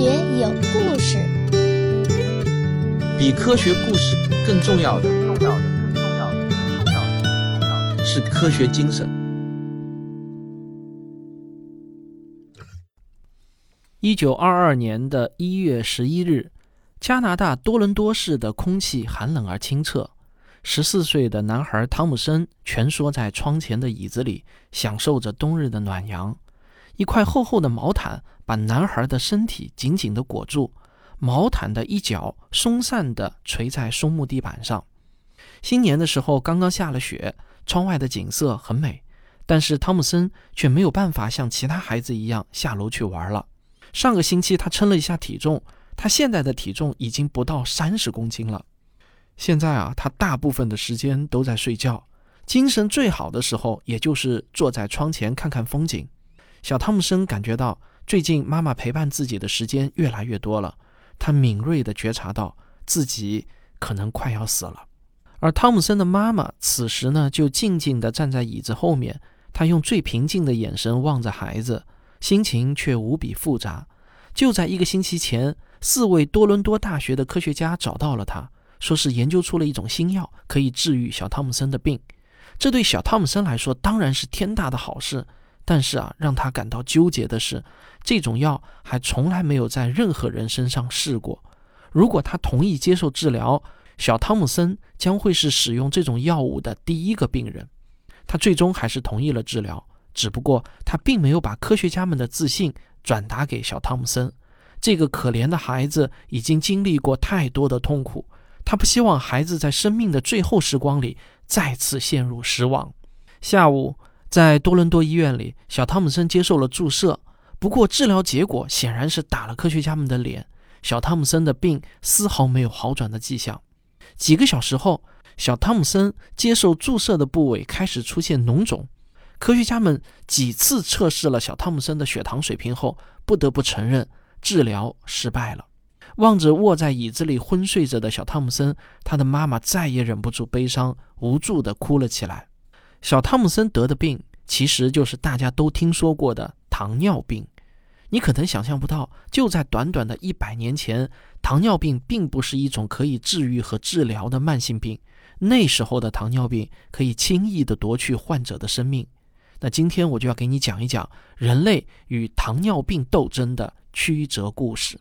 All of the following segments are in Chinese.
学有故事，比科学故事更重要的，重要的，更重要的，更重要的，更重要的是科学精神。一九二二年的一月十一日，加拿大多伦多市的空气寒冷而清澈。十四岁的男孩汤姆森蜷缩在窗前的椅子里，享受着冬日的暖阳。一块厚厚的毛毯把男孩的身体紧紧地裹住，毛毯的一角松散地垂在松木地板上。新年的时候刚刚下了雪，窗外的景色很美，但是汤姆森却没有办法像其他孩子一样下楼去玩了。上个星期他称了一下体重，他现在的体重已经不到三十公斤了。现在啊，他大部分的时间都在睡觉，精神最好的时候也就是坐在窗前看看风景。小汤姆森感觉到，最近妈妈陪伴自己的时间越来越多了。他敏锐地觉察到自己可能快要死了。而汤姆森的妈妈此时呢，就静静地站在椅子后面，她用最平静的眼神望着孩子，心情却无比复杂。就在一个星期前，四位多伦多大学的科学家找到了他，说是研究出了一种新药，可以治愈小汤姆森的病。这对小汤姆森来说当然是天大的好事。但是啊，让他感到纠结的是，这种药还从来没有在任何人身上试过。如果他同意接受治疗，小汤姆森将会是使用这种药物的第一个病人。他最终还是同意了治疗，只不过他并没有把科学家们的自信转达给小汤姆森。这个可怜的孩子已经经历过太多的痛苦，他不希望孩子在生命的最后时光里再次陷入失望。下午。在多伦多医院里，小汤姆森接受了注射。不过，治疗结果显然是打了科学家们的脸。小汤姆森的病丝毫没有好转的迹象。几个小时后，小汤姆森接受注射的部位开始出现脓肿。科学家们几次测试了小汤姆森的血糖水平后，不得不承认治疗失败了。望着卧在椅子里昏睡着的小汤姆森，他的妈妈再也忍不住悲伤，无助地哭了起来。小汤姆森得的病，其实就是大家都听说过的糖尿病。你可能想象不到，就在短短的一百年前，糖尿病并不是一种可以治愈和治疗的慢性病。那时候的糖尿病可以轻易地夺去患者的生命。那今天我就要给你讲一讲人类与糖尿病斗争的曲折故事。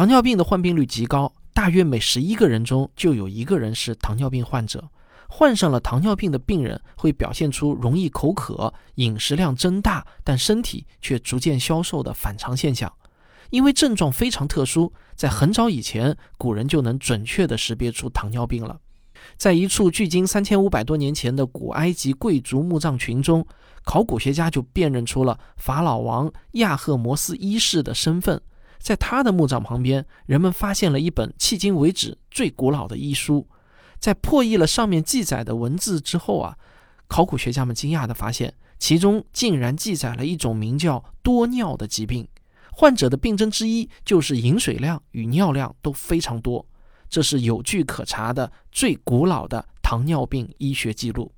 糖尿病的患病率极高，大约每十一个人中就有一个人是糖尿病患者。患上了糖尿病的病人会表现出容易口渴、饮食量增大，但身体却逐渐消瘦的反常现象。因为症状非常特殊，在很早以前，古人就能准确地识别出糖尿病了。在一处距今三千五百多年前的古埃及贵族墓葬群中，考古学家就辨认出了法老王亚赫摩斯一世的身份。在他的墓葬旁边，人们发现了一本迄今为止最古老的医书。在破译了上面记载的文字之后啊，考古学家们惊讶地发现，其中竟然记载了一种名叫多尿的疾病。患者的病症之一就是饮水量与尿量都非常多。这是有据可查的最古老的糖尿病医学记录。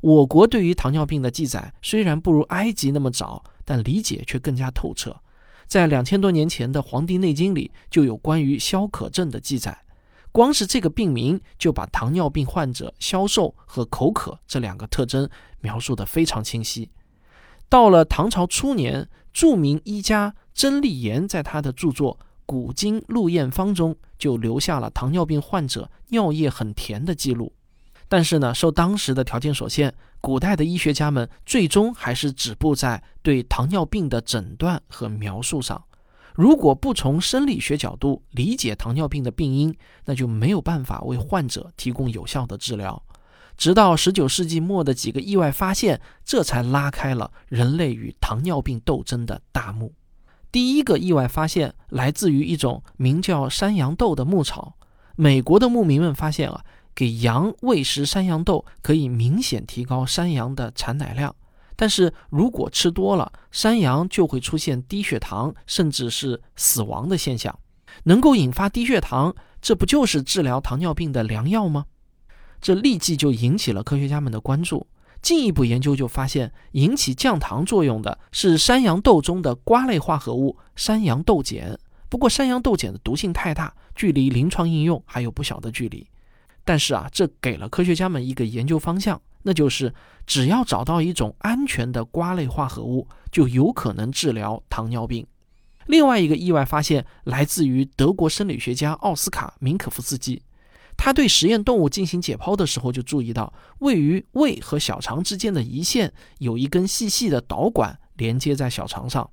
我国对于糖尿病的记载虽然不如埃及那么早，但理解却更加透彻。在两千多年前的《黄帝内经》里就有关于消渴症的记载，光是这个病名就把糖尿病患者消瘦和口渴这两个特征描述得非常清晰。到了唐朝初年，著名医家曾立言在他的著作《古今录验方》中就留下了糖尿病患者尿液很甜的记录。但是呢，受当时的条件所限，古代的医学家们最终还是止步在对糖尿病的诊断和描述上。如果不从生理学角度理解糖尿病的病因，那就没有办法为患者提供有效的治疗。直到十九世纪末的几个意外发现，这才拉开了人类与糖尿病斗争的大幕。第一个意外发现来自于一种名叫山羊豆的牧草。美国的牧民们发现啊。给羊喂食山羊豆可以明显提高山羊的产奶量，但是如果吃多了，山羊就会出现低血糖，甚至是死亡的现象。能够引发低血糖，这不就是治疗糖尿病的良药吗？这立即就引起了科学家们的关注。进一步研究就发现，引起降糖作用的是山羊豆中的瓜类化合物山羊豆碱。不过，山羊豆碱的毒性太大，距离临床应用还有不小的距离。但是啊，这给了科学家们一个研究方向，那就是只要找到一种安全的瓜类化合物，就有可能治疗糖尿病。另外一个意外发现来自于德国生理学家奥斯卡·明可夫斯基。他对实验动物进行解剖的时候，就注意到位于胃和小肠之间的胰腺有一根细细的导管连接在小肠上。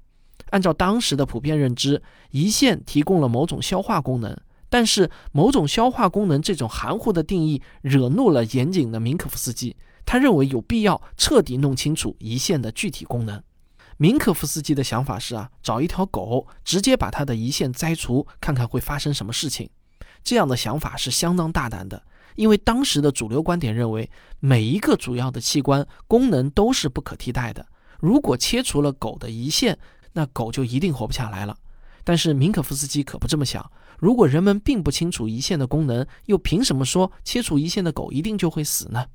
按照当时的普遍认知，胰腺提供了某种消化功能，但是某种消化功能这种含糊的定义惹怒了严谨的明可夫斯基。他认为有必要彻底弄清楚胰腺的具体功能。明可夫斯基的想法是啊，找一条狗，直接把它的胰腺摘除，看看会发生什么事情。这样的想法是相当大胆的，因为当时的主流观点认为，每一个主要的器官功能都是不可替代的。如果切除了狗的胰腺，那狗就一定活不下来了。但是明可夫斯基可不这么想。如果人们并不清楚胰腺的功能，又凭什么说切除胰腺的狗一定就会死呢？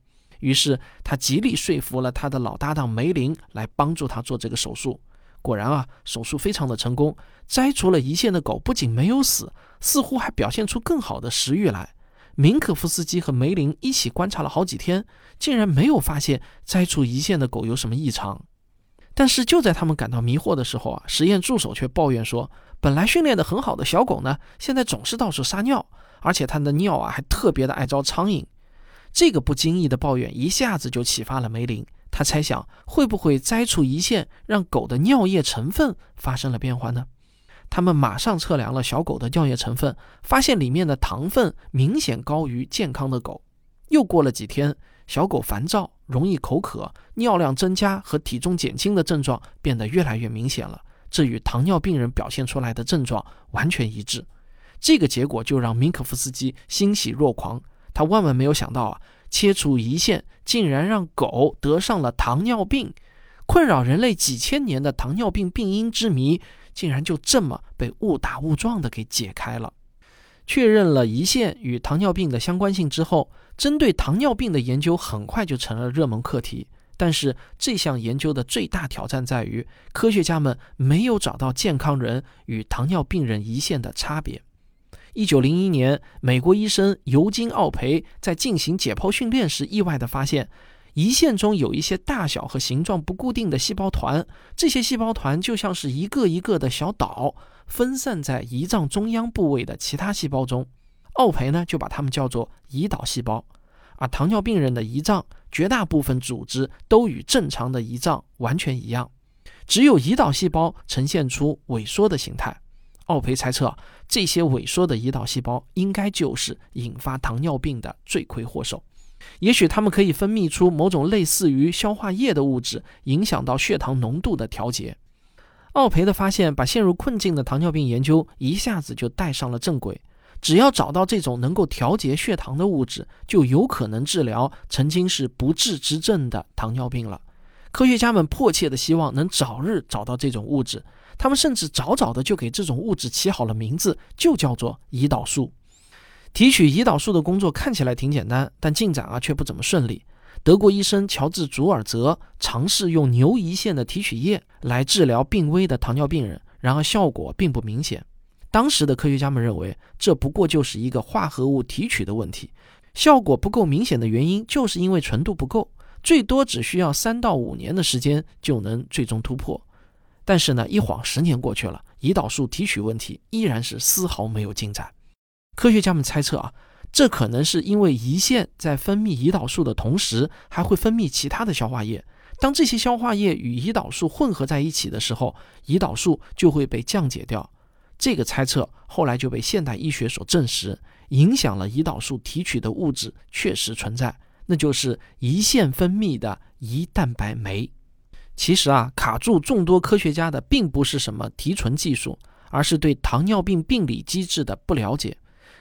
于是他极力说服了他的老搭档梅林来帮助他做这个手术。果然啊，手术非常的成功，摘除了胰腺的狗不仅没有死，似乎还表现出更好的食欲来。明可夫斯基和梅林一起观察了好几天，竟然没有发现摘除胰腺的狗有什么异常。但是就在他们感到迷惑的时候啊，实验助手却抱怨说，本来训练的很好的小狗呢，现在总是到处撒尿，而且它的尿啊还特别的爱招苍蝇。这个不经意的抱怨一下子就启发了梅林。他猜想会不会摘除胰腺，让狗的尿液成分发生了变化呢？他们马上测量了小狗的尿液成分，发现里面的糖分明显高于健康的狗。又过了几天，小狗烦躁、容易口渴、尿量增加和体重减轻的症状变得越来越明显了，这与糖尿病人表现出来的症状完全一致。这个结果就让明可夫斯基欣喜若狂，他万万没有想到啊！切除胰腺竟然让狗得上了糖尿病，困扰人类几千年的糖尿病病因之谜，竟然就这么被误打误撞的给解开了。确认了胰腺与糖尿病的相关性之后，针对糖尿病的研究很快就成了热门课题。但是这项研究的最大挑战在于，科学家们没有找到健康人与糖尿病人胰腺的差别。一九零一年，美国医生尤金·奥培在进行解剖训练时，意外地发现，胰腺中有一些大小和形状不固定的细胞团，这些细胞团就像是一个一个的小岛，分散在胰脏中央部位的其他细胞中。奥培呢，就把它们叫做胰岛细胞。而糖尿病人的胰脏绝大部分组织都与正常的胰脏完全一样，只有胰岛细胞呈现出萎缩的形态。奥培猜测，这些萎缩的胰岛细胞应该就是引发糖尿病的罪魁祸首。也许它们可以分泌出某种类似于消化液的物质，影响到血糖浓度的调节。奥培的发现把陷入困境的糖尿病研究一下子就带上了正轨。只要找到这种能够调节血糖的物质，就有可能治疗曾经是不治之症的糖尿病了。科学家们迫切的希望能早日找到这种物质。他们甚至早早的就给这种物质起好了名字，就叫做胰岛素。提取胰岛素的工作看起来挺简单，但进展啊却不怎么顺利。德国医生乔治·祖尔泽尝试用牛胰腺的提取液来治疗病危的糖尿病人，然而效果并不明显。当时的科学家们认为，这不过就是一个化合物提取的问题，效果不够明显的原因就是因为纯度不够，最多只需要三到五年的时间就能最终突破。但是呢，一晃十年过去了，胰岛素提取问题依然是丝毫没有进展。科学家们猜测啊，这可能是因为胰腺在分泌胰岛素的同时，还会分泌其他的消化液。当这些消化液与胰岛素混合在一起的时候，胰岛素就会被降解掉。这个猜测后来就被现代医学所证实，影响了胰岛素提取的物质确实存在，那就是胰腺分泌的胰蛋白酶。其实啊，卡住众多科学家的并不是什么提纯技术，而是对糖尿病病理机制的不了解。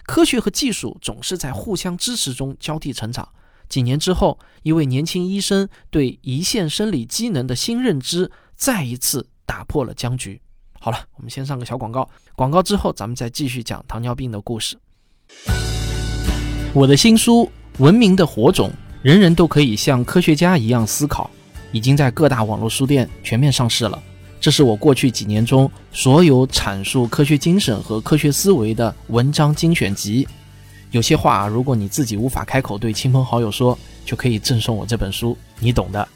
科学和技术总是在互相支持中交替成长。几年之后，一位年轻医生对胰腺生理机能的新认知，再一次打破了僵局。好了，我们先上个小广告，广告之后咱们再继续讲糖尿病的故事。我的新书。文明的火种，人人都可以像科学家一样思考，已经在各大网络书店全面上市了。这是我过去几年中所有阐述科学精神和科学思维的文章精选集。有些话，如果你自己无法开口对亲朋好友说，就可以赠送我这本书，你懂的。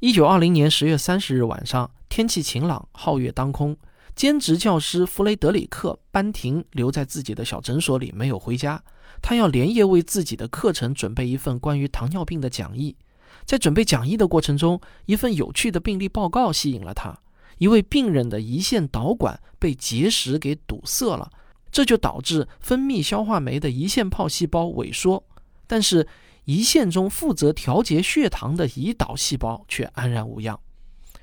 一九二零年十月三十日晚上。天气晴朗，皓月当空。兼职教师弗雷德里克·班廷留在自己的小诊所里，没有回家。他要连夜为自己的课程准备一份关于糖尿病的讲义。在准备讲义的过程中，一份有趣的病例报告吸引了他：一位病人的胰腺导管被结石给堵塞了，这就导致分泌消化酶的胰腺泡细胞萎缩。但是，胰腺中负责调节血糖的胰岛细胞却安然无恙。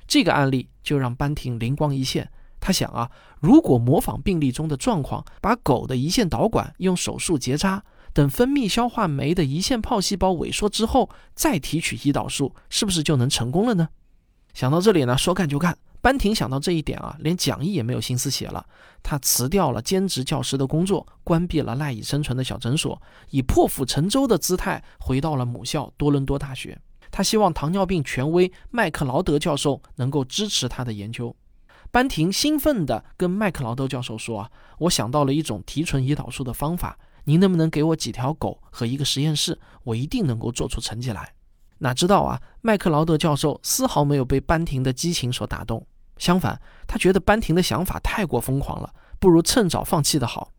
这个案例就让班廷灵光一现，他想啊，如果模仿病例中的状况，把狗的胰腺导管用手术结扎，等分泌消化酶的胰腺泡细胞萎缩之后，再提取胰岛素，是不是就能成功了呢？想到这里呢，说干就干。班廷想到这一点啊，连讲义也没有心思写了，他辞掉了兼职教师的工作，关闭了赖以生存的小诊所，以破釜沉舟的姿态回到了母校多伦多大学。他希望糖尿病权威麦克劳德教授能够支持他的研究。班廷兴奋地跟麦克劳德教授说：“啊，我想到了一种提纯胰岛素的方法，您能不能给我几条狗和一个实验室？我一定能够做出成绩来。”哪知道啊，麦克劳德教授丝毫没有被班廷的激情所打动，相反，他觉得班廷的想法太过疯狂了，不如趁早放弃的好。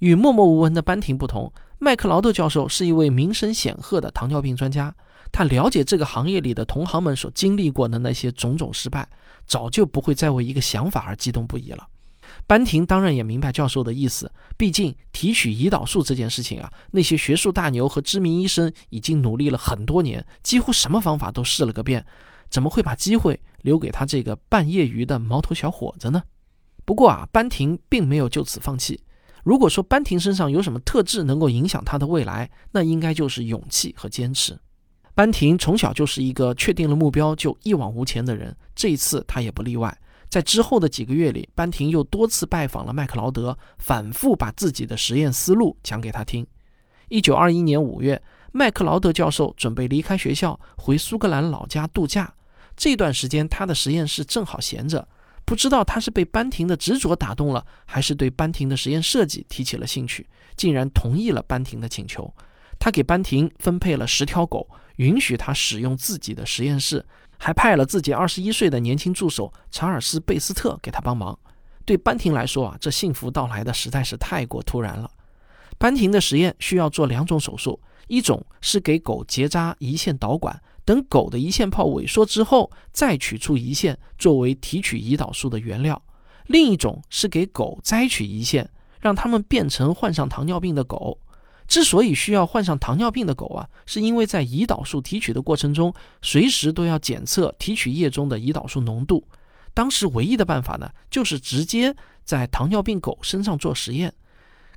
与默默无闻的班廷不同，麦克劳德教授是一位名声显赫的糖尿病专家。他了解这个行业里的同行们所经历过的那些种种失败，早就不会再为一个想法而激动不已了。班廷当然也明白教授的意思，毕竟提取胰岛素这件事情啊，那些学术大牛和知名医生已经努力了很多年，几乎什么方法都试了个遍，怎么会把机会留给他这个半业余的毛头小伙子呢？不过啊，班廷并没有就此放弃。如果说班廷身上有什么特质能够影响他的未来，那应该就是勇气和坚持。班廷从小就是一个确定了目标就一往无前的人，这一次他也不例外。在之后的几个月里，班廷又多次拜访了麦克劳德，反复把自己的实验思路讲给他听。一九二一年五月，麦克劳德教授准备离开学校回苏格兰老家度假，这段时间他的实验室正好闲着。不知道他是被班廷的执着打动了，还是对班廷的实验设计提起了兴趣，竟然同意了班廷的请求。他给班廷分配了十条狗。允许他使用自己的实验室，还派了自己二十一岁的年轻助手查尔斯·贝斯特给他帮忙。对班廷来说啊，这幸福到来的实在是太过突然了。班廷的实验需要做两种手术，一种是给狗结扎胰腺导管，等狗的胰腺泡萎缩之后，再取出胰腺作为提取胰岛素的原料；另一种是给狗摘取胰腺，让它们变成患上糖尿病的狗。之所以需要患上糖尿病的狗啊，是因为在胰岛素提取的过程中，随时都要检测提取液中的胰岛素浓度。当时唯一的办法呢，就是直接在糖尿病狗身上做实验，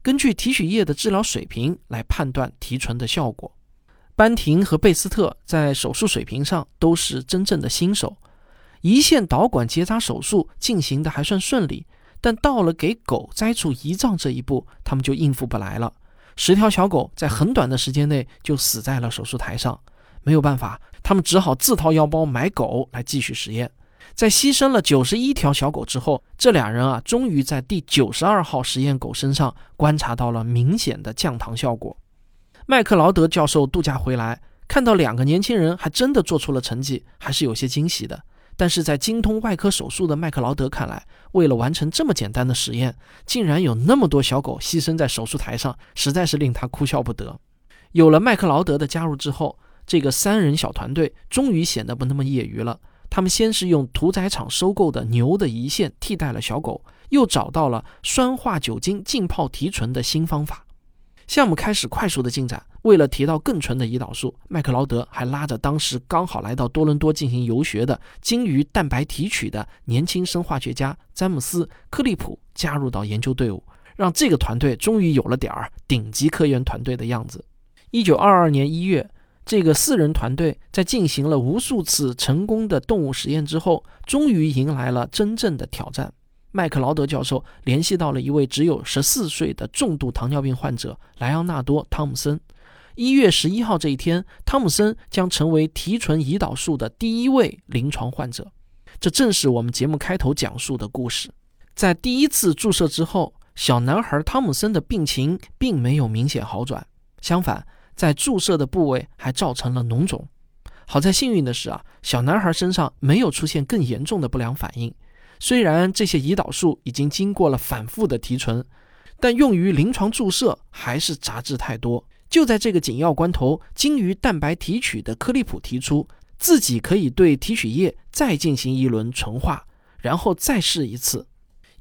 根据提取液的治疗水平来判断提纯的效果。班廷和贝斯特在手术水平上都是真正的新手，胰腺导管结扎手术进行的还算顺利，但到了给狗摘除胰脏这一步，他们就应付不来了。十条小狗在很短的时间内就死在了手术台上，没有办法，他们只好自掏腰包买狗来继续实验。在牺牲了九十一条小狗之后，这俩人啊，终于在第九十二号实验狗身上观察到了明显的降糖效果。麦克劳德教授度假回来，看到两个年轻人还真的做出了成绩，还是有些惊喜的。但是在精通外科手术的麦克劳德看来，为了完成这么简单的实验，竟然有那么多小狗牺牲在手术台上，实在是令他哭笑不得。有了麦克劳德的加入之后，这个三人小团队终于显得不那么业余了。他们先是用屠宰场收购的牛的胰腺替代了小狗，又找到了酸化酒精浸泡提纯的新方法。项目开始快速的进展。为了提到更纯的胰岛素，麦克劳德还拉着当时刚好来到多伦多进行游学的鲸鱼蛋白提取的年轻生化学家詹姆斯·克利普加入到研究队伍，让这个团队终于有了点儿顶级科研团队的样子。一九二二年一月，这个四人团队在进行了无数次成功的动物实验之后，终于迎来了真正的挑战。麦克劳德教授联系到了一位只有十四岁的重度糖尿病患者莱昂纳多·汤姆森。一月十一号这一天，汤姆森将成为提纯胰岛素的第一位临床患者。这正是我们节目开头讲述的故事。在第一次注射之后，小男孩汤姆森的病情并没有明显好转，相反。在注射的部位还造成了脓肿，好在幸运的是啊，小男孩身上没有出现更严重的不良反应。虽然这些胰岛素已经经过了反复的提纯，但用于临床注射还是杂质太多。就在这个紧要关头，精于蛋白提取的克利普提出，自己可以对提取液再进行一轮纯化，然后再试一次。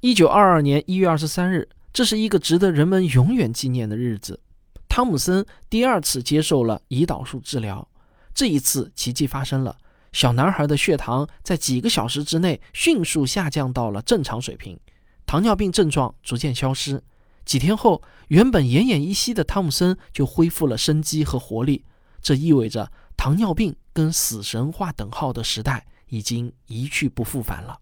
一九二二年一月二十三日，这是一个值得人们永远纪念的日子。汤姆森第二次接受了胰岛素治疗，这一次奇迹发生了，小男孩的血糖在几个小时之内迅速下降到了正常水平，糖尿病症状逐渐消失。几天后，原本奄奄一息的汤姆森就恢复了生机和活力，这意味着糖尿病跟死神划等号的时代已经一去不复返了。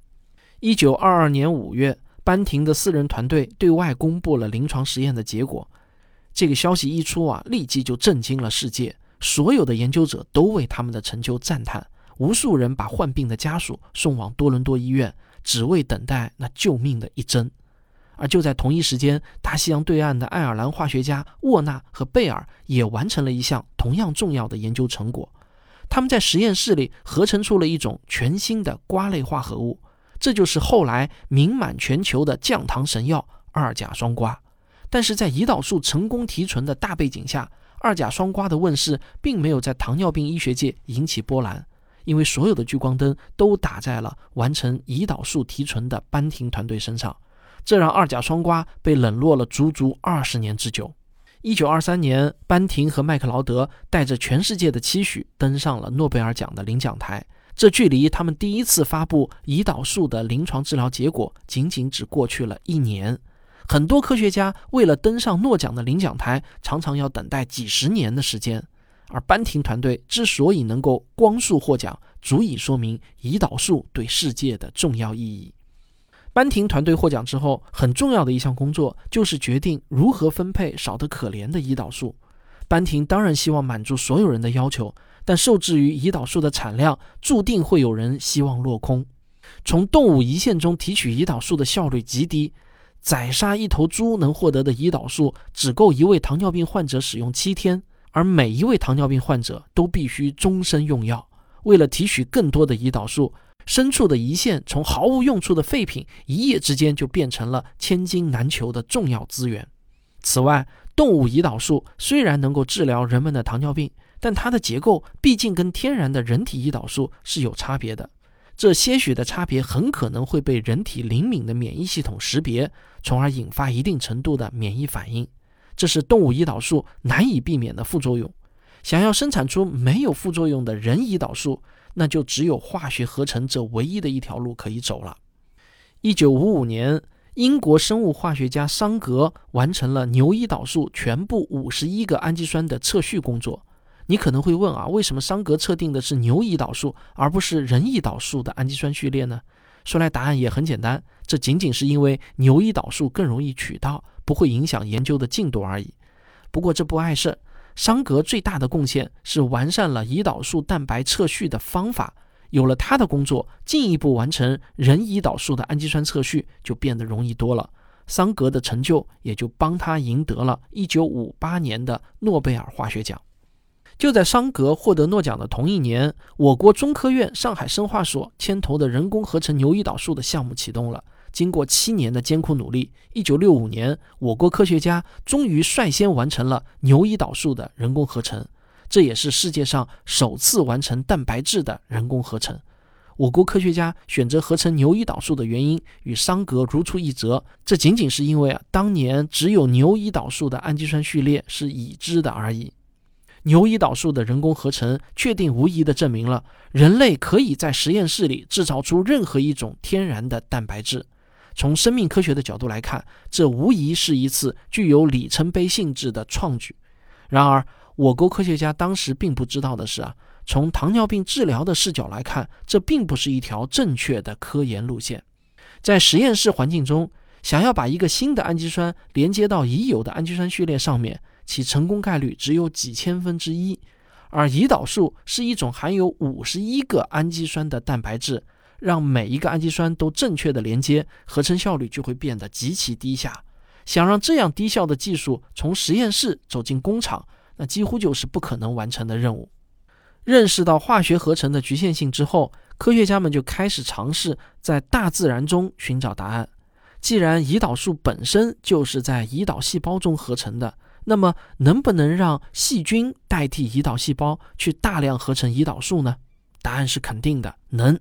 一九二二年五月，班廷的四人团队对外公布了临床实验的结果。这个消息一出啊，立即就震惊了世界。所有的研究者都为他们的成就赞叹，无数人把患病的家属送往多伦多医院，只为等待那救命的一针。而就在同一时间，大西洋对岸的爱尔兰化学家沃纳和贝尔也完成了一项同样重要的研究成果。他们在实验室里合成出了一种全新的瓜类化合物，这就是后来名满全球的降糖神药二甲双胍。但是在胰岛素成功提纯的大背景下，二甲双胍的问世并没有在糖尿病医学界引起波澜，因为所有的聚光灯都打在了完成胰岛素提纯的班廷团队身上，这让二甲双胍被冷落了足足二十年之久。一九二三年，班廷和麦克劳德带着全世界的期许登上了诺贝尔奖的领奖台，这距离他们第一次发布胰岛素的临床治疗结果仅仅只过去了一年。很多科学家为了登上诺奖的领奖台，常常要等待几十年的时间。而班廷团队之所以能够光速获奖，足以说明胰岛素对世界的重要意义。班廷团队获奖之后，很重要的一项工作就是决定如何分配少得可怜的胰岛素。班廷当然希望满足所有人的要求，但受制于胰岛素的产量，注定会有人希望落空。从动物胰腺中提取胰岛素的效率极低。宰杀一头猪能获得的胰岛素只够一位糖尿病患者使用七天，而每一位糖尿病患者都必须终身用药。为了提取更多的胰岛素，牲畜的胰腺从毫无用处的废品一夜之间就变成了千金难求的重要资源。此外，动物胰岛素虽然能够治疗人们的糖尿病，但它的结构毕竟跟天然的人体胰岛素是有差别的。这些许的差别很可能会被人体灵敏的免疫系统识别，从而引发一定程度的免疫反应。这是动物胰岛素难以避免的副作用。想要生产出没有副作用的人胰岛素，那就只有化学合成这唯一的一条路可以走了。一九五五年，英国生物化学家桑格完成了牛胰岛素全部五十一个氨基酸的测序工作。你可能会问啊，为什么桑格测定的是牛胰岛素而不是人胰岛素的氨基酸序列呢？说来答案也很简单，这仅仅是因为牛胰岛素更容易取到，不会影响研究的进度而已。不过这不碍事，桑格最大的贡献是完善了胰岛素蛋白测序的方法。有了他的工作，进一步完成人胰岛素的氨基酸测序就变得容易多了。桑格的成就也就帮他赢得了1958年的诺贝尔化学奖。就在桑格获得诺奖的同一年，我国中科院上海生化所牵头的人工合成牛胰岛素的项目启动了。经过七年的艰苦努力，一九六五年，我国科学家终于率先完成了牛胰岛素的人工合成，这也是世界上首次完成蛋白质的人工合成。我国科学家选择合成牛胰岛素的原因与桑格如出一辙，这仅仅是因为啊，当年只有牛胰岛素的氨基酸序列是已知的而已。牛胰岛素的人工合成确定无疑地证明了人类可以在实验室里制造出任何一种天然的蛋白质。从生命科学的角度来看，这无疑是一次具有里程碑性质的创举。然而，我国科学家当时并不知道的是啊，从糖尿病治疗的视角来看，这并不是一条正确的科研路线。在实验室环境中，想要把一个新的氨基酸连接到已有的氨基酸序列上面，其成功概率只有几千分之一。而胰岛素是一种含有五十一个氨基酸的蛋白质，让每一个氨基酸都正确的连接，合成效率就会变得极其低下。想让这样低效的技术从实验室走进工厂，那几乎就是不可能完成的任务。认识到化学合成的局限性之后，科学家们就开始尝试在大自然中寻找答案。既然胰岛素本身就是在胰岛细胞中合成的，那么，能不能让细菌代替胰岛细胞去大量合成胰岛素呢？答案是肯定的，能。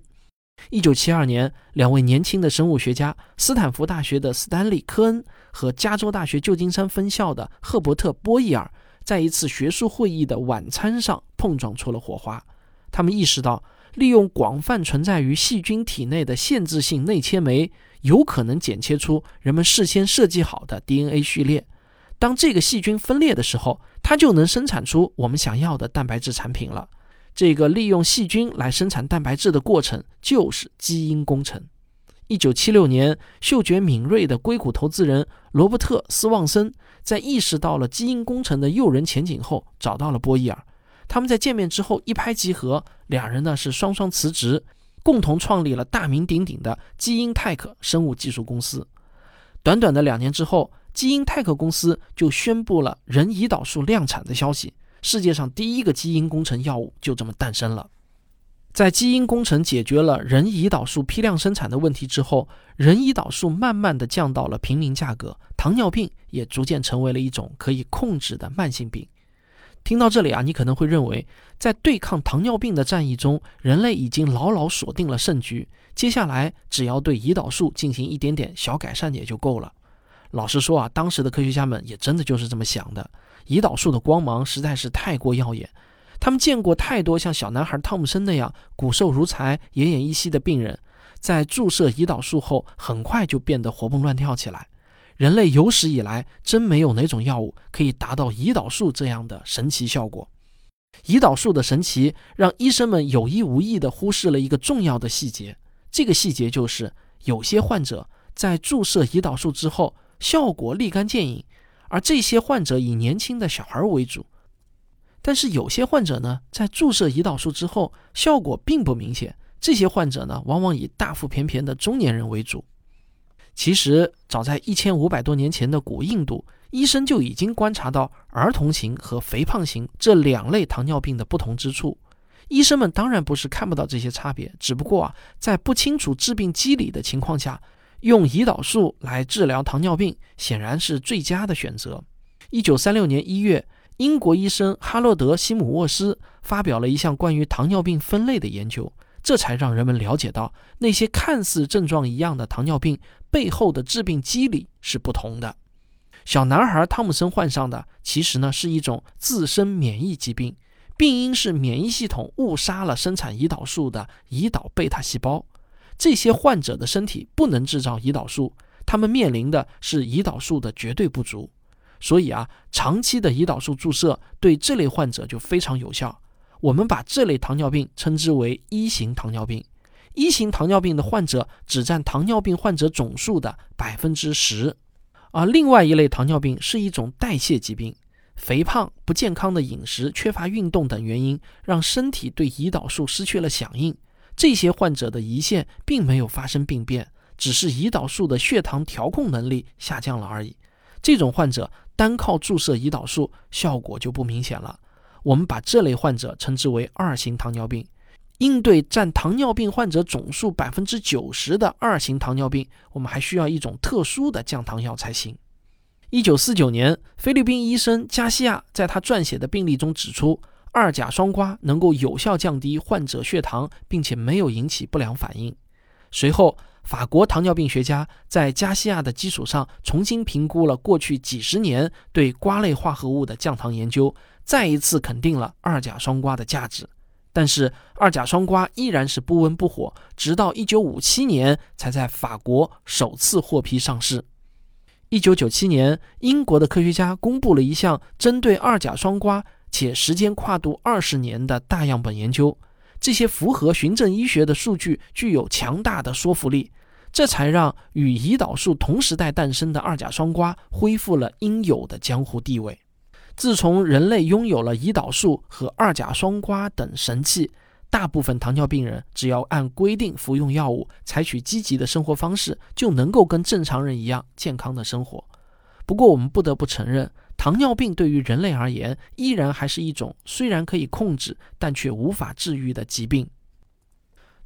一九七二年，两位年轻的生物学家，斯坦福大学的斯丹利·科恩和加州大学旧金山分校的赫伯特·波伊尔，在一次学术会议的晚餐上碰撞出了火花。他们意识到，利用广泛存在于细菌体内的限制性内切酶，有可能剪切出人们事先设计好的 DNA 序列。当这个细菌分裂的时候，它就能生产出我们想要的蛋白质产品了。这个利用细菌来生产蛋白质的过程就是基因工程。一九七六年，嗅觉敏锐的硅谷投资人罗伯特·斯旺森在意识到了基因工程的诱人前景后，找到了波伊尔。他们在见面之后一拍即合，两人呢是双双辞职，共同创立了大名鼎鼎的基因泰克生物技术公司。短短的两年之后。基因泰克公司就宣布了人胰岛素量产的消息，世界上第一个基因工程药物就这么诞生了。在基因工程解决了人胰岛素批量生产的问题之后，人胰岛素慢慢的降到了平民价格，糖尿病也逐渐成为了一种可以控制的慢性病。听到这里啊，你可能会认为，在对抗糖尿病的战役中，人类已经牢牢锁定了胜局，接下来只要对胰岛素进行一点点小改善也就够了。老实说啊，当时的科学家们也真的就是这么想的。胰岛素的光芒实在是太过耀眼，他们见过太多像小男孩汤姆森那样骨瘦如柴、奄奄一息的病人，在注射胰岛素后很快就变得活蹦乱跳起来。人类有史以来真没有哪种药物可以达到胰岛素这样的神奇效果。胰岛素的神奇让医生们有意无意地忽视了一个重要的细节，这个细节就是有些患者在注射胰岛素之后。效果立竿见影，而这些患者以年轻的小孩为主。但是有些患者呢，在注射胰岛素之后，效果并不明显。这些患者呢，往往以大腹便便的中年人为主。其实，早在一千五百多年前的古印度，医生就已经观察到儿童型和肥胖型这两类糖尿病的不同之处。医生们当然不是看不到这些差别，只不过啊，在不清楚致病机理的情况下。用胰岛素来治疗糖尿病显然是最佳的选择。一九三六年一月，英国医生哈洛德·西姆沃斯发表了一项关于糖尿病分类的研究，这才让人们了解到那些看似症状一样的糖尿病背后的致病机理是不同的。小男孩汤姆森患上的其实呢是一种自身免疫疾病，病因是免疫系统误杀了生产胰岛素的胰岛贝塔细胞。这些患者的身体不能制造胰岛素，他们面临的是胰岛素的绝对不足。所以啊，长期的胰岛素注射对这类患者就非常有效。我们把这类糖尿病称之为一型糖尿病。一型糖尿病的患者只占糖尿病患者总数的百分之十。而另外一类糖尿病是一种代谢疾病，肥胖、不健康的饮食、缺乏运动等原因让身体对胰岛素失去了响应。这些患者的胰腺并没有发生病变，只是胰岛素的血糖调控能力下降了而已。这种患者单靠注射胰岛素效果就不明显了。我们把这类患者称之为二型糖尿病。应对占糖尿病患者总数百分之九十的二型糖尿病，我们还需要一种特殊的降糖药才行。一九四九年，菲律宾医生加西亚在他撰写的病例中指出。二甲双胍能够有效降低患者血糖，并且没有引起不良反应。随后，法国糖尿病学家在加西亚的基础上重新评估了过去几十年对瓜类化合物的降糖研究，再一次肯定了二甲双胍的价值。但是，二甲双胍依然是不温不火，直到1957年才在法国首次获批上市。1997年，英国的科学家公布了一项针对二甲双胍。且时间跨度二十年的大样本研究，这些符合循证医学的数据具有强大的说服力，这才让与胰岛素同时代诞生的二甲双胍恢复了应有的江湖地位。自从人类拥有了胰岛素和二甲双胍等神器，大部分糖尿病人只要按规定服用药物，采取积极的生活方式，就能够跟正常人一样健康的生活。不过，我们不得不承认，糖尿病对于人类而言，依然还是一种虽然可以控制，但却无法治愈的疾病。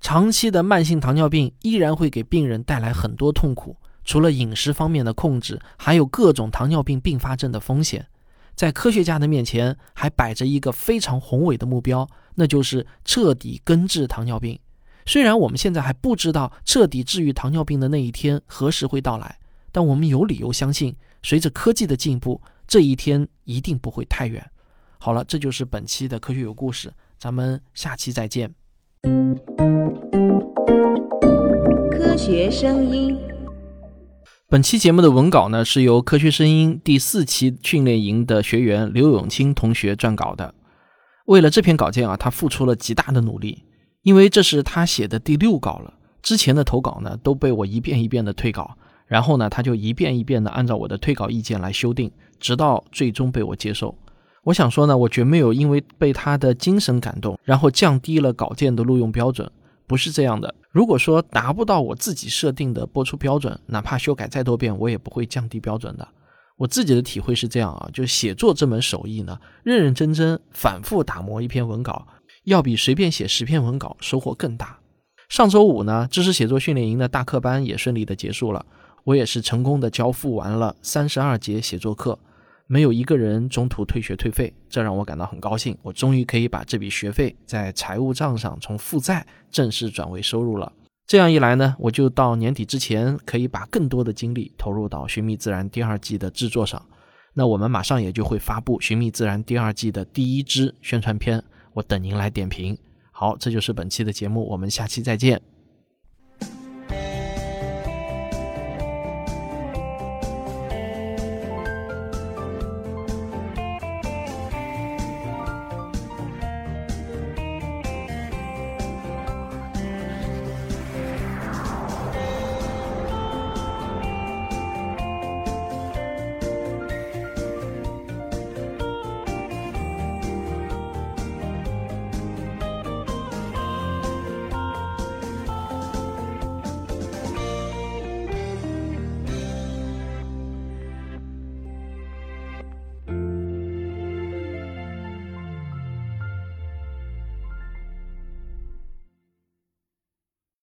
长期的慢性糖尿病依然会给病人带来很多痛苦，除了饮食方面的控制，还有各种糖尿病并发症的风险。在科学家的面前，还摆着一个非常宏伟的目标，那就是彻底根治糖尿病。虽然我们现在还不知道彻底治愈糖尿病的那一天何时会到来，但我们有理由相信。随着科技的进步，这一天一定不会太远。好了，这就是本期的科学有故事，咱们下期再见。科学声音。本期节目的文稿呢，是由科学声音第四期训练营的学员刘永清同学撰稿的。为了这篇稿件啊，他付出了极大的努力，因为这是他写的第六稿了。之前的投稿呢，都被我一遍一遍的退稿。然后呢，他就一遍一遍的按照我的退稿意见来修订，直到最终被我接受。我想说呢，我绝没有因为被他的精神感动，然后降低了稿件的录用标准，不是这样的。如果说达不到我自己设定的播出标准，哪怕修改再多遍，我也不会降低标准的。我自己的体会是这样啊，就写作这门手艺呢，认认真真反复打磨一篇文稿，要比随便写十篇文稿收获更大。上周五呢，知识写作训练营的大课班也顺利的结束了。我也是成功的交付完了三十二节写作课，没有一个人中途退学退费，这让我感到很高兴。我终于可以把这笔学费在财务账上从负债正式转为收入了。这样一来呢，我就到年底之前可以把更多的精力投入到《寻觅自然》第二季的制作上。那我们马上也就会发布《寻觅自然》第二季的第一支宣传片，我等您来点评。好，这就是本期的节目，我们下期再见。